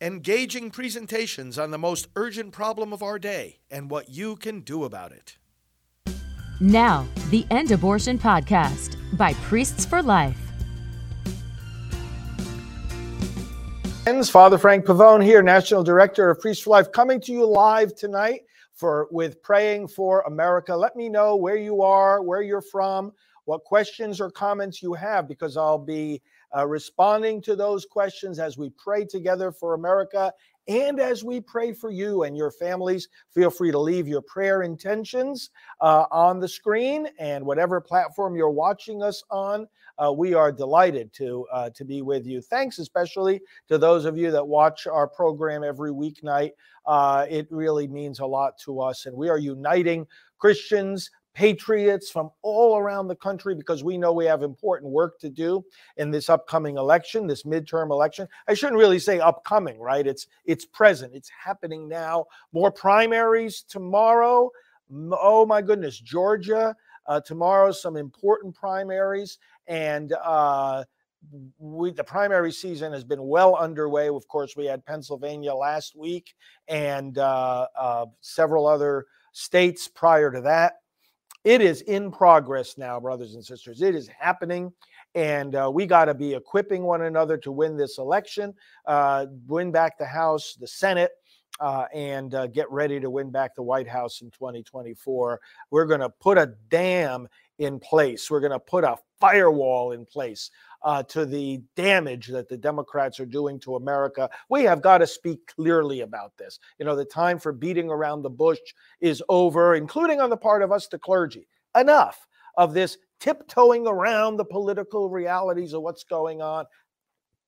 engaging presentations on the most urgent problem of our day and what you can do about it. Now, the End Abortion Podcast by Priests for Life. Friends, Father Frank Pavone here, National Director of Priests for Life, coming to you live tonight for with praying for America. Let me know where you are, where you're from, what questions or comments you have, because I'll be uh, responding to those questions as we pray together for America and as we pray for you and your families. Feel free to leave your prayer intentions uh, on the screen and whatever platform you're watching us on. Uh, we are delighted to uh, to be with you. Thanks especially to those of you that watch our program every weeknight. Uh, it really means a lot to us, and we are uniting Christians patriots from all around the country because we know we have important work to do in this upcoming election this midterm election. I shouldn't really say upcoming right? It's it's present. It's happening now. More primaries tomorrow. Oh my goodness georgia uh, tomorrow some important primaries. And uh, we, the primary season has been well underway. Of course, we had Pennsylvania last week and uh, uh, several other states prior to that. It is in progress now, brothers and sisters. It is happening. And uh, we got to be equipping one another to win this election, uh, win back the House, the Senate, uh, and uh, get ready to win back the White House in 2024. We're going to put a dam in place. We're going to put a firewall in place uh, to the damage that the Democrats are doing to America. We have got to speak clearly about this. You know, the time for beating around the bush is over, including on the part of us, the clergy. Enough of this tiptoeing around the political realities of what's going on.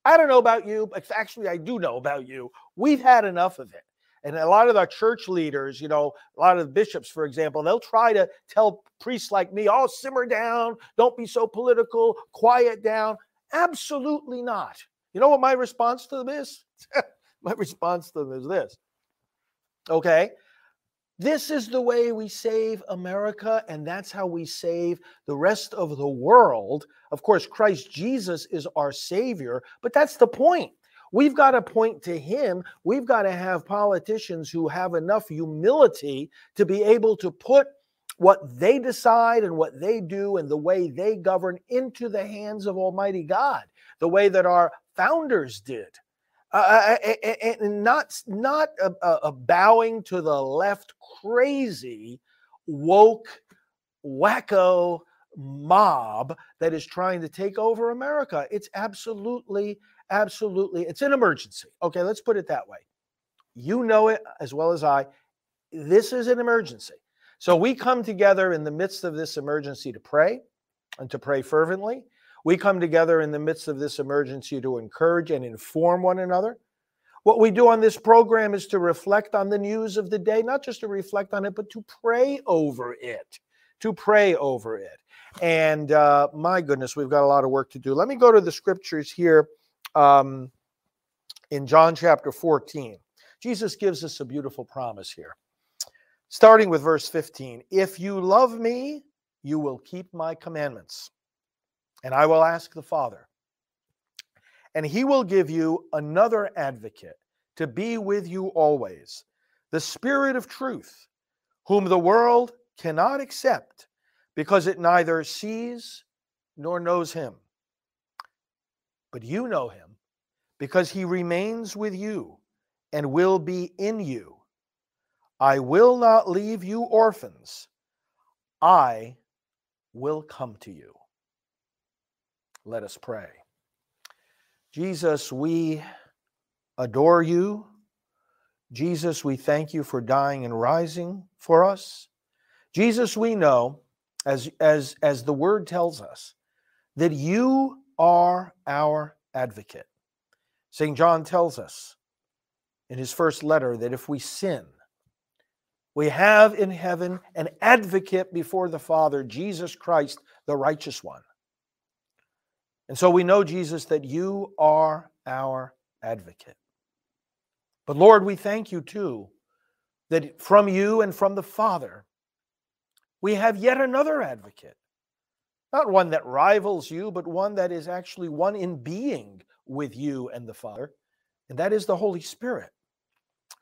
I don't know about you, but actually, I do know about you. We've had enough of it. And a lot of our church leaders, you know, a lot of the bishops, for example, they'll try to tell priests like me, oh, simmer down, don't be so political, quiet down. Absolutely not. You know what my response to them is? my response to them is this. Okay. This is the way we save America, and that's how we save the rest of the world. Of course, Christ Jesus is our Savior, but that's the point. We've got to point to him. We've got to have politicians who have enough humility to be able to put what they decide and what they do and the way they govern into the hands of Almighty God, the way that our founders did. Uh, uh and not not a, a bowing to the left crazy woke wacko mob that is trying to take over America. It's absolutely absolutely, it's an emergency. Okay, let's put it that way. You know it as well as I. This is an emergency. So we come together in the midst of this emergency to pray and to pray fervently. We come together in the midst of this emergency to encourage and inform one another. What we do on this program is to reflect on the news of the day, not just to reflect on it, but to pray over it. To pray over it. And uh, my goodness, we've got a lot of work to do. Let me go to the scriptures here um, in John chapter 14. Jesus gives us a beautiful promise here. Starting with verse 15 If you love me, you will keep my commandments, and I will ask the Father, and he will give you another advocate to be with you always, the Spirit of truth, whom the world cannot accept because it neither sees nor knows him but you know him because he remains with you and will be in you. I will not leave you orphans. I will come to you. Let us pray. Jesus, we adore you. Jesus, we thank you for dying and rising for us. Jesus, we know, as, as, as the word tells us, that you are our advocate. St. John tells us in his first letter that if we sin, we have in heaven an advocate before the Father, Jesus Christ, the righteous one. And so we know, Jesus, that you are our advocate. But Lord, we thank you too that from you and from the Father, we have yet another advocate, not one that rivals you, but one that is actually one in being with you and the Father. And that is the Holy Spirit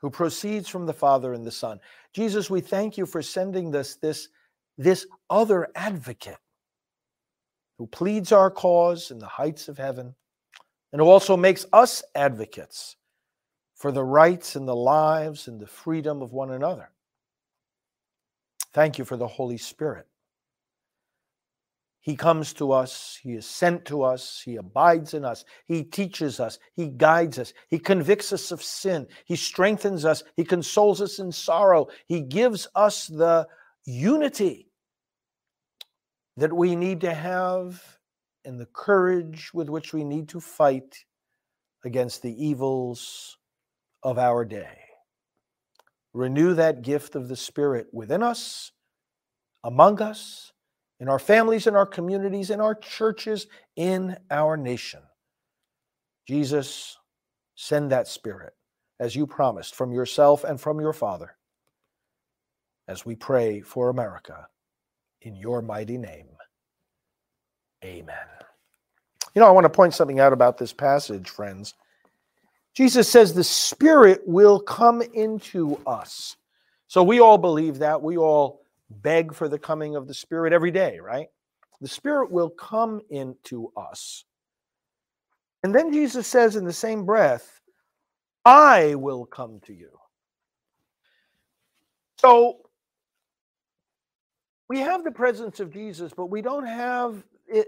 who proceeds from the Father and the Son. Jesus, we thank you for sending us this, this other advocate who pleads our cause in the heights of heaven and who also makes us advocates for the rights and the lives and the freedom of one another. Thank you for the Holy Spirit. He comes to us, He is sent to us, He abides in us, He teaches us, He guides us, He convicts us of sin, He strengthens us, He consoles us in sorrow, He gives us the unity that we need to have and the courage with which we need to fight against the evils of our day. Renew that gift of the Spirit within us, among us, in our families, in our communities, in our churches, in our nation. Jesus, send that Spirit as you promised from yourself and from your Father as we pray for America in your mighty name. Amen. You know, I want to point something out about this passage, friends. Jesus says the Spirit will come into us. So we all believe that. We all beg for the coming of the Spirit every day, right? The Spirit will come into us. And then Jesus says in the same breath, I will come to you. So we have the presence of Jesus, but we don't have it,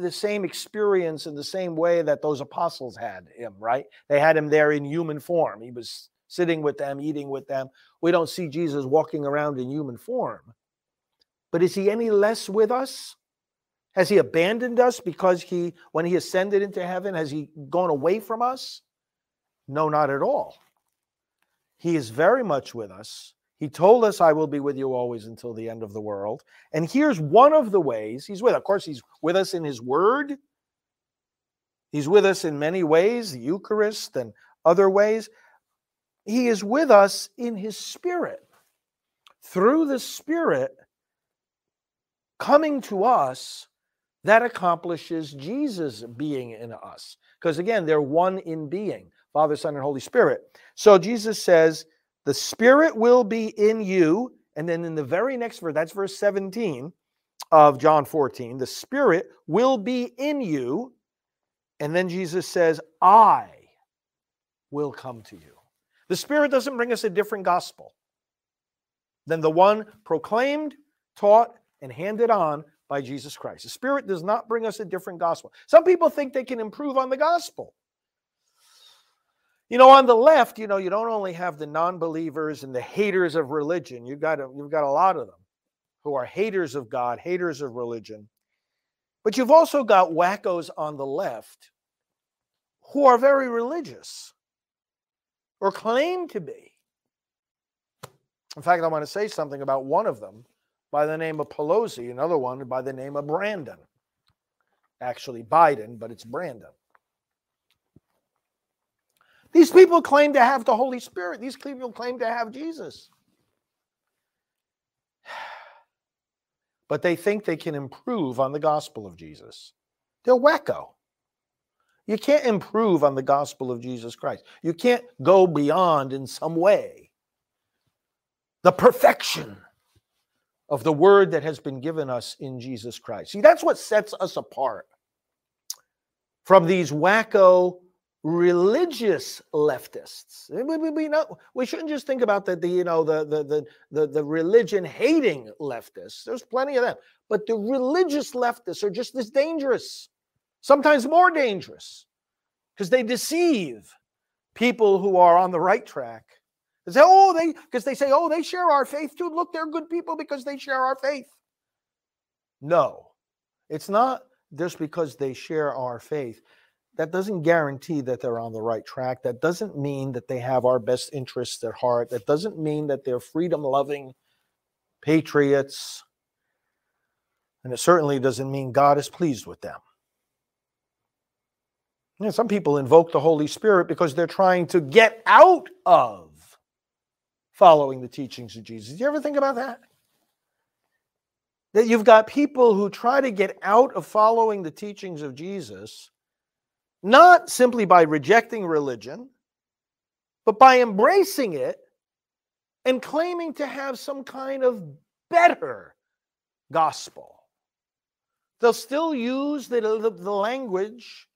the same experience in the same way that those apostles had him, right? They had him there in human form. He was sitting with them, eating with them. We don't see Jesus walking around in human form. But is he any less with us? Has he abandoned us because he, when he ascended into heaven, has he gone away from us? No, not at all. He is very much with us. He told us, I will be with you always until the end of the world. And here's one of the ways he's with. Of course, he's with us in his word. He's with us in many ways, the Eucharist and other ways. He is with us in his spirit. Through the spirit coming to us, that accomplishes Jesus being in us. Because again, they're one in being Father, Son, and Holy Spirit. So Jesus says, the Spirit will be in you. And then in the very next verse, that's verse 17 of John 14, the Spirit will be in you. And then Jesus says, I will come to you. The Spirit doesn't bring us a different gospel than the one proclaimed, taught, and handed on by Jesus Christ. The Spirit does not bring us a different gospel. Some people think they can improve on the gospel. You know, on the left, you know, you don't only have the non-believers and the haters of religion. You've got a, you've got a lot of them who are haters of God, haters of religion. But you've also got wackos on the left who are very religious or claim to be. In fact, I want to say something about one of them by the name of Pelosi, another one by the name of Brandon. Actually, Biden, but it's Brandon. These people claim to have the Holy Spirit. These people claim to have Jesus. But they think they can improve on the gospel of Jesus. They're wacko. You can't improve on the gospel of Jesus Christ. You can't go beyond in some way the perfection of the word that has been given us in Jesus Christ. See, that's what sets us apart from these wacko religious leftists. We, we, we, know, we shouldn't just think about the, the you know the, the the the the religion hating leftists. There's plenty of them, but the religious leftists are just as dangerous, sometimes more dangerous, because they deceive people who are on the right track. They say, oh, they because they say, oh, they share our faith too. Look, they're good people because they share our faith. No, it's not just because they share our faith that doesn't guarantee that they're on the right track. That doesn't mean that they have our best interests at heart. That doesn't mean that they're freedom loving patriots. And it certainly doesn't mean God is pleased with them. You know, some people invoke the Holy Spirit because they're trying to get out of following the teachings of Jesus. Do you ever think about that? That you've got people who try to get out of following the teachings of Jesus not simply by rejecting religion, but by embracing it and claiming to have some kind of better gospel. They'll still use the, the, the language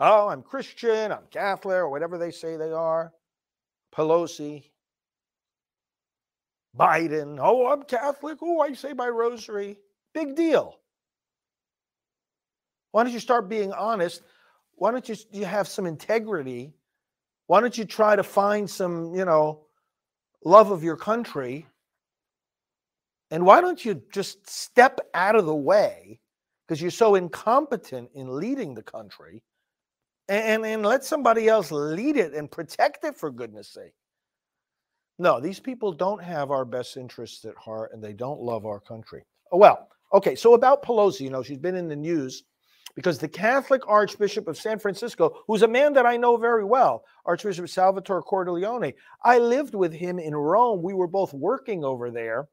oh, I'm Christian, I'm Catholic, or whatever they say they are. Pelosi, Biden, oh, I'm Catholic, oh, I say my rosary. Big deal. Why don't you start being honest? Why don't you, you have some integrity? Why don't you try to find some, you know, love of your country? And why don't you just step out of the way because you're so incompetent in leading the country and, and let somebody else lead it and protect it for goodness sake? No, these people don't have our best interests at heart and they don't love our country. Oh, well, okay, so about Pelosi, you know, she's been in the news because the Catholic Archbishop of San Francisco, who's a man that I know very well, Archbishop Salvatore Cordileone, I lived with him in Rome. We were both working over there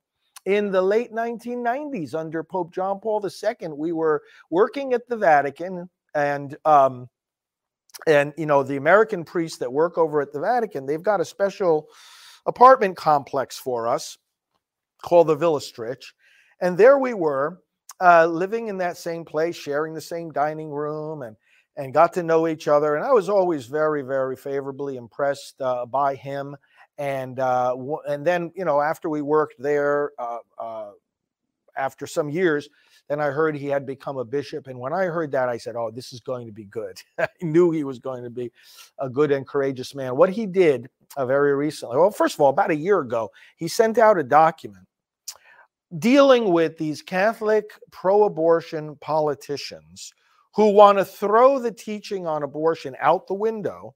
in the late 1990s under Pope John Paul II. We were working at the Vatican and um, and you know the American priests that work over at the Vatican, they've got a special apartment complex for us called the Villa Stritch, and there we were uh, living in that same place, sharing the same dining room, and and got to know each other. And I was always very, very favorably impressed uh, by him. And uh, and then you know after we worked there, uh, uh, after some years, then I heard he had become a bishop. And when I heard that, I said, "Oh, this is going to be good." I knew he was going to be a good and courageous man. What he did uh, very recently, well, first of all, about a year ago, he sent out a document dealing with these Catholic pro abortion politicians who want to throw the teaching on abortion out the window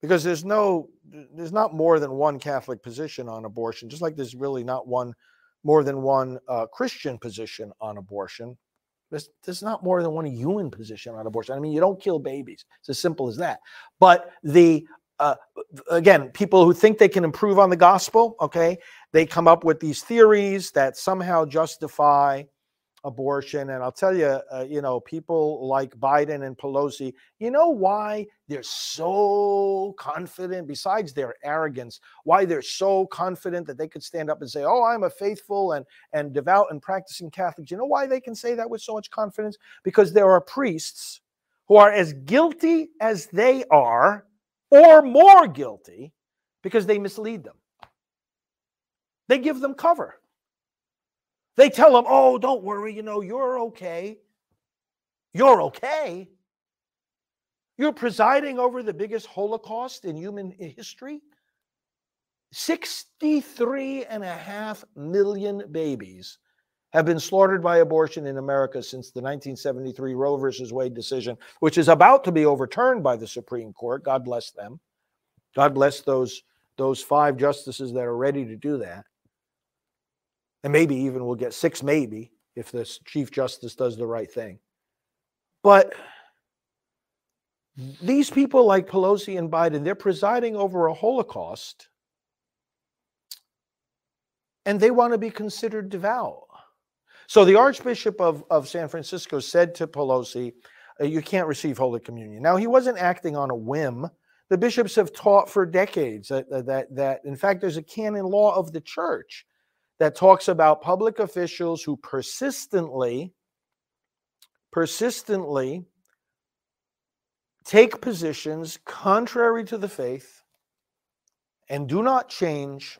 because there's no there's not more than one catholic position on abortion just like there's really not one more than one uh, christian position on abortion. There's, there's not more than one human position on abortion. I mean you don't kill babies. It's as simple as that. But the uh, again, people who think they can improve on the gospel, okay, they come up with these theories that somehow justify abortion. And I'll tell you, uh, you know, people like Biden and Pelosi, you know why they're so confident, besides their arrogance, why they're so confident that they could stand up and say, oh, I'm a faithful and, and devout and practicing Catholic. You know why they can say that with so much confidence? Because there are priests who are as guilty as they are or more guilty because they mislead them. They give them cover. They tell them, oh, don't worry, you know, you're okay. You're okay. You're presiding over the biggest Holocaust in human history. 63 and a half million babies have been slaughtered by abortion in America since the 1973 Roe versus Wade decision, which is about to be overturned by the Supreme Court. God bless them. God bless those, those five justices that are ready to do that. And maybe even we'll get six, maybe, if this Chief Justice does the right thing. But these people like Pelosi and Biden, they're presiding over a Holocaust and they want to be considered devout. So the Archbishop of, of San Francisco said to Pelosi, uh, You can't receive Holy Communion. Now, he wasn't acting on a whim. The bishops have taught for decades that, that, that, in fact, there's a canon law of the church that talks about public officials who persistently, persistently take positions contrary to the faith and do not change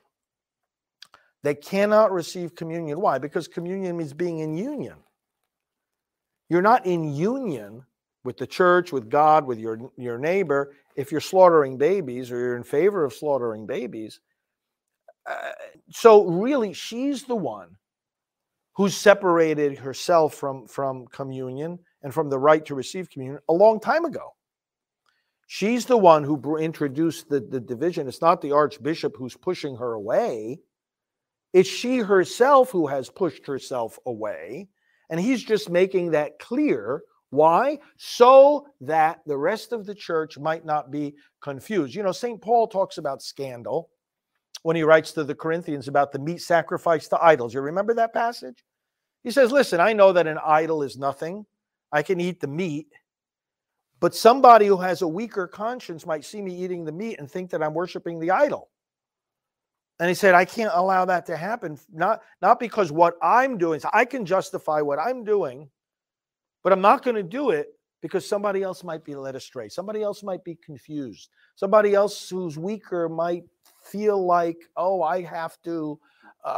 they cannot receive communion. Why? Because communion means being in union. You're not in union with the church, with God, with your, your neighbor if you're slaughtering babies or you're in favor of slaughtering babies. Uh, so, really, she's the one who's separated herself from, from communion and from the right to receive communion a long time ago. She's the one who introduced the, the division. It's not the archbishop who's pushing her away. It's she herself who has pushed herself away. And he's just making that clear. Why? So that the rest of the church might not be confused. You know, St. Paul talks about scandal when he writes to the Corinthians about the meat sacrificed to idols. You remember that passage? He says, Listen, I know that an idol is nothing. I can eat the meat, But somebody who has a weaker conscience might see me eating the meat and think that I'm worshiping the idol. And he said, I can't allow that to happen. Not, not because what I'm doing, so I can justify what I'm doing, but I'm not going to do it because somebody else might be led astray. Somebody else might be confused. Somebody else who's weaker might feel like, oh, I have to, uh,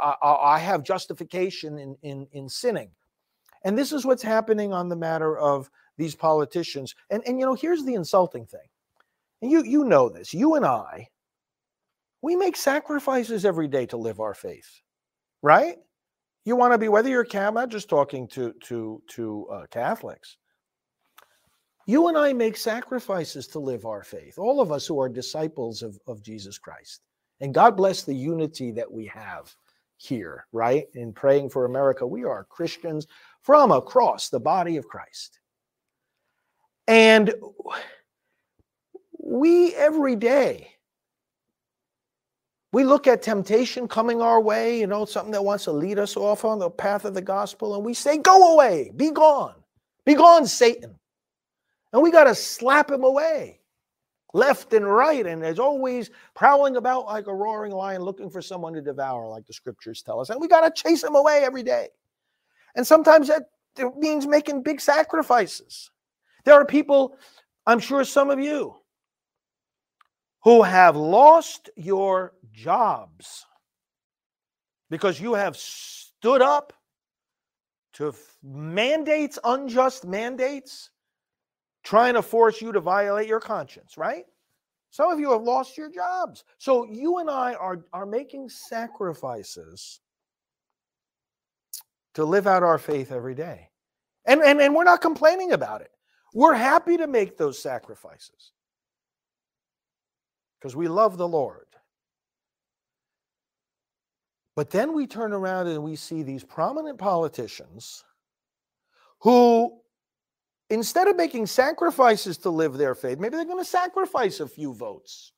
uh I, I have justification in, in, in sinning. And this is what's happening on the matter of these politicians. And, and you know, here's the insulting thing. And you, you know this. You and I, we make sacrifices every day to live our faith, right? You want to be, whether you're Catholic, not just talking to, to, to uh, Catholics. You and I make sacrifices to live our faith, all of us who are disciples of, of Jesus Christ. And God bless the unity that we have here, right? In praying for America, we are Christians from across the body of Christ. And we every day, we look at temptation coming our way, you know, something that wants to lead us off on the path of the gospel, and we say, Go away, be gone, be gone, Satan. And we got to slap him away left and right. And there's always prowling about like a roaring lion looking for someone to devour, like the scriptures tell us. And we got to chase him away every day. And sometimes that means making big sacrifices. There are people, I'm sure some of you, who have lost your jobs because you have stood up to mandates, unjust mandates, trying to force you to violate your conscience, right? Some of you have lost your jobs. So you and I are, are making sacrifices to live out our faith every day. And, and, and we're not complaining about it. We're happy to make those sacrifices because we love the Lord. But then we turn around and we see these prominent politicians who, instead of making sacrifices to live their faith, maybe they're going to sacrifice a few votes.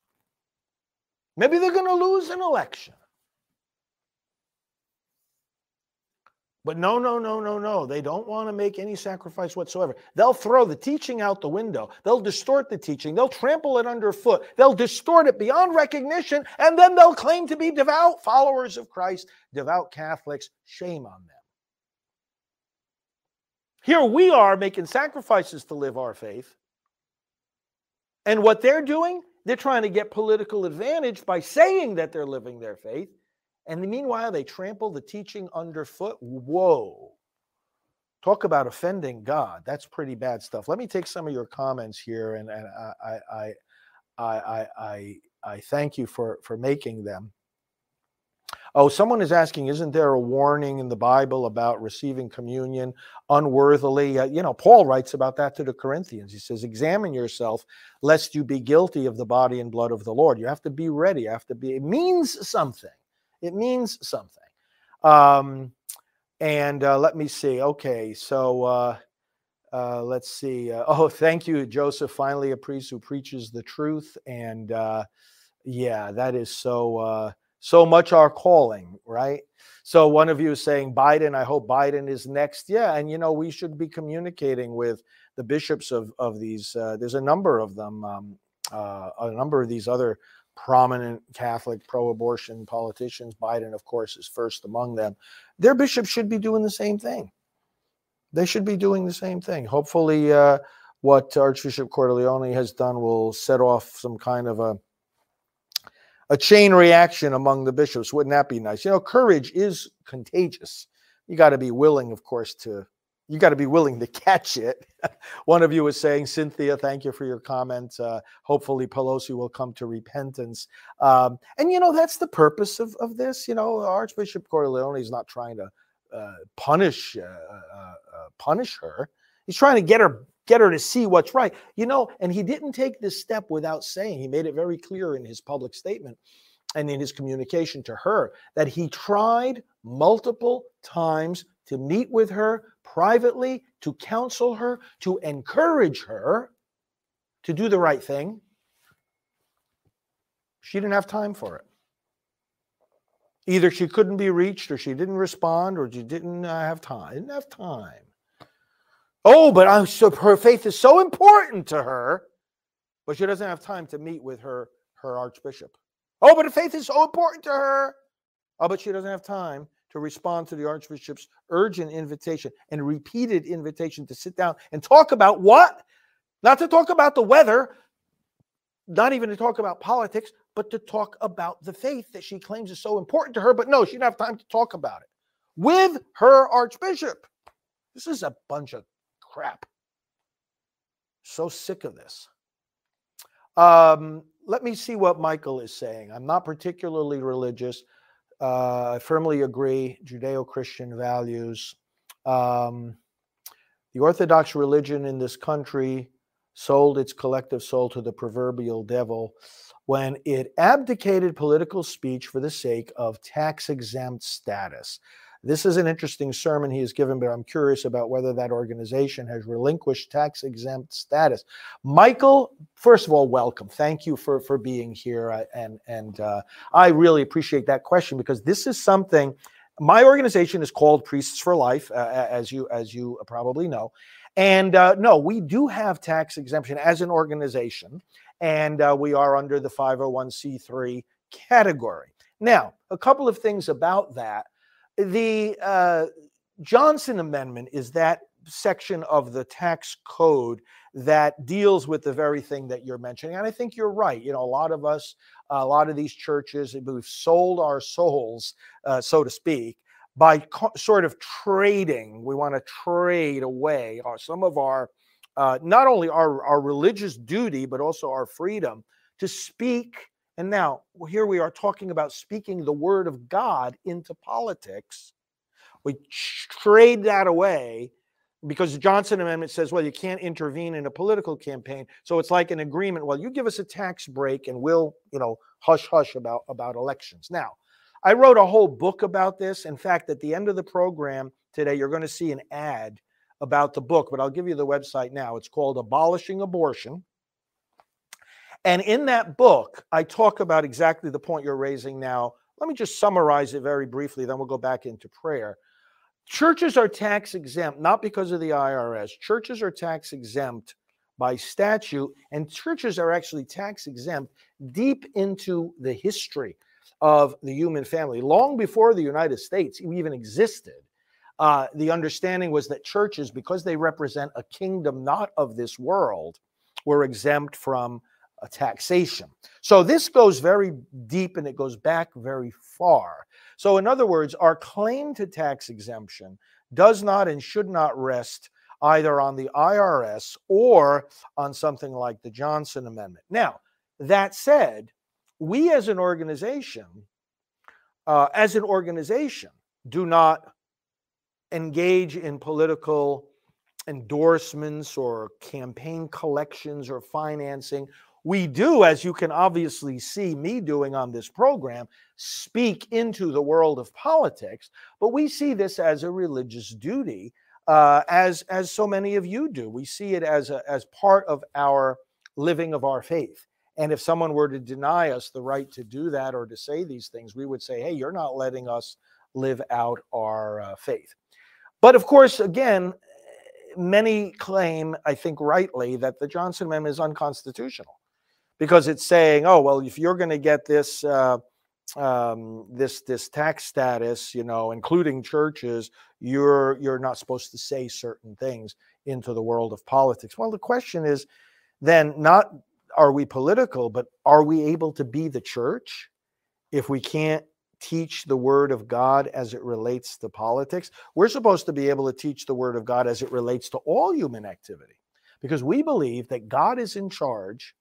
Maybe they're going to lose an election. But no, no, no, no, no. They don't want to make any sacrifice whatsoever. They'll throw the teaching out the window. They'll distort the teaching. They'll trample it underfoot. They'll distort it beyond recognition. And then they'll claim to be devout followers of Christ, devout Catholics. Shame on them. Here we are making sacrifices to live our faith. And what they're doing, they're trying to get political advantage by saying that they're living their faith and meanwhile, they trample the teaching underfoot. Whoa. Talk about offending God. That's pretty bad stuff. Let me take some of your comments here, and, and I, I, I, I, I thank you for, for making them. Oh, someone is asking, isn't there a warning in the Bible about receiving communion unworthily? Uh, you know, Paul writes about that to the Corinthians. He says, Examine yourself lest you be guilty of the body and blood of the Lord. You have to be ready. You have to be, it means something. It means something. Um, and uh, let me see. Okay, so uh, uh, let's see. Uh, oh, thank you, Joseph. Finally, a priest who preaches the truth. And uh, yeah, that is so uh, so much our calling, right? So one of you is saying Biden. I hope Biden is next. Yeah, and you know we should be communicating with the bishops of of these. Uh, there's a number of them. Um, uh, a number of these other prominent Catholic pro abortion politicians. Biden, of course, is first among them. Their bishops should be doing the same thing. They should be doing the same thing. Hopefully, uh, what Archbishop Cordileone has done will set off some kind of a a chain reaction among the bishops. Wouldn't that be nice? You know, courage is contagious. You got to be willing, of course, to you got to be willing to catch it. One of you was saying, Cynthia, thank you for your comment. Uh, hopefully, Pelosi will come to repentance. Um, and, you know, that's the purpose of, of this. You know, Archbishop Cordileone is not trying to uh, punish uh, uh, uh, punish her. He's trying to get her get her to see what's right. You know, and he didn't take this step without saying. He made it very clear in his public statement and in his communication to her that he tried multiple times to meet with her privately, to counsel her, to encourage her to do the right thing. She didn't have time for it. Either she couldn't be reached, or she didn't respond, or she didn't uh, have time. Didn't have time. Oh, but I'm so her faith is so important to her, but she doesn't have time to meet with her her archbishop. Oh, but her faith is so important to her. Oh, but she doesn't have time to respond to the archbishop's urgent invitation and repeated invitation to sit down and talk about what? Not to talk about the weather, not even to talk about politics, but to talk about the faith that she claims is so important to her. But no, she didn't have time to talk about it with her archbishop. This is a bunch of crap. So sick of this. Um, let me see what Michael is saying. I'm not particularly religious. Uh, I firmly agree, Judeo Christian values. Um, the Orthodox religion in this country sold its collective soul to the proverbial devil when it abdicated political speech for the sake of tax exempt status. This is an interesting sermon he has given, but I'm curious about whether that organization has relinquished tax exempt status. Michael, first of all, welcome. Thank you for for being here, uh, and and uh, I really appreciate that question because this is something. My organization is called Priests for Life, uh, as you as you probably know, and uh, no, we do have tax exemption as an organization, and uh, we are under the 501c3 category. Now, a couple of things about that the uh, Johnson Amendment is that section of the tax code that deals with the very thing that you're mentioning. And I think you're right. You know, a lot of us, a lot of these churches, we've sold our souls, uh, so to speak, by co- sort of trading. We want to trade away our, some of our, uh, not only our, our religious duty, but also our freedom to speak and now here we are talking about speaking the word of God into politics. We trade that away because the Johnson Amendment says, well, you can't intervene in a political campaign. So it's like an agreement. Well, you give us a tax break and we'll, you know, hush hush about, about elections. Now, I wrote a whole book about this. In fact, at the end of the program today, you're going to see an ad about the book, but I'll give you the website now. It's called Abolishing Abortion and in that book, I talk about exactly the point you're raising now. Let me just summarize it very briefly, then we'll go back into prayer. Churches are tax exempt, not because of the IRS. Churches are tax exempt by statute, and churches are actually tax exempt deep into the history of the human family. Long before the United States even existed, uh, the understanding was that churches, because they represent a kingdom not of this world, were exempt from taxation. So this goes very deep and it goes back very far. So, in other words, our claim to tax exemption does not and should not rest either on the IRS or on something like the Johnson Amendment. Now, that said, we as an organization, uh, as an organization, do not engage in political endorsements or campaign collections or financing we do, as you can obviously see me doing on this program, speak into the world of politics, but we see this as a religious duty, uh, as as so many of you do. We see it as a, as part of our living of our faith. And if someone were to deny us the right to do that or to say these things, we would say, "Hey, you're not letting us live out our uh, faith." But of course, again, many claim, I think rightly, that the Johnson Amendment is unconstitutional because it's saying, oh well, if you're going to get this uh, um, this this tax status, you know, including churches, you're you're not supposed to say certain things into the world of politics. Well, the question is then not are we political, but are we able to be the church if we can't teach the word of God as it relates to politics? We're supposed to be able to teach the word of God as it relates to all human activity because we believe that God is in charge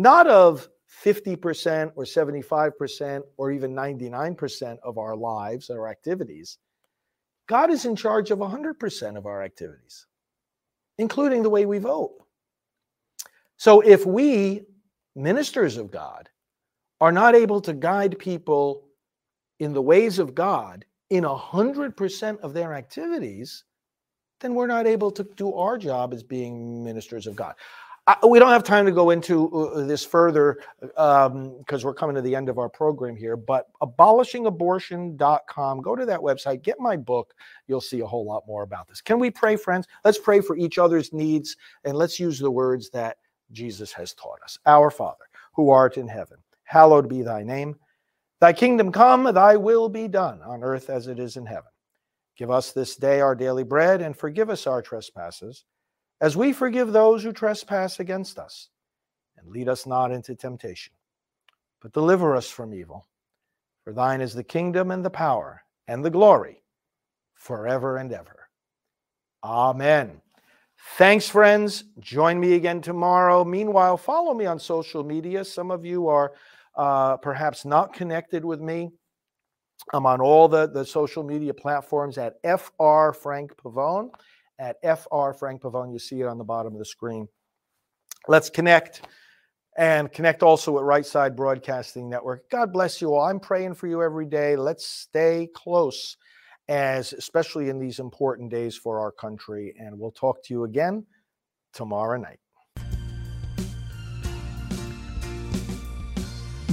not of 50% or 75% or even 99% of our lives or activities. God is in charge of 100% of our activities, including the way we vote. So if we, ministers of God, are not able to guide people in the ways of God in 100% of their activities, then we're not able to do our job as being ministers of God. I, we don't have time to go into uh, this further because um, we're coming to the end of our program here, but abolishingabortion.com, go to that website, get my book. You'll see a whole lot more about this. Can we pray, friends? Let's pray for each other's needs and let's use the words that Jesus has taught us. Our Father, who art in heaven, hallowed be thy name. Thy kingdom come, thy will be done on earth as it is in heaven. Give us this day our daily bread and forgive us our trespasses as we forgive those who trespass against us. And lead us not into temptation, but deliver us from evil. For thine is the kingdom and the power and the glory forever and ever. Amen. Thanks, friends. Join me again tomorrow. Meanwhile, follow me on social media. Some of you are uh, perhaps not connected with me. I'm on all the, the social media platforms at FR Frank Pavone at FR Frank Pavone. You see it on the bottom of the screen. Let's connect and connect also with Right Side Broadcasting Network. God bless you all. I'm praying for you every day. Let's stay close, as especially in these important days for our country. And we'll talk to you again tomorrow night.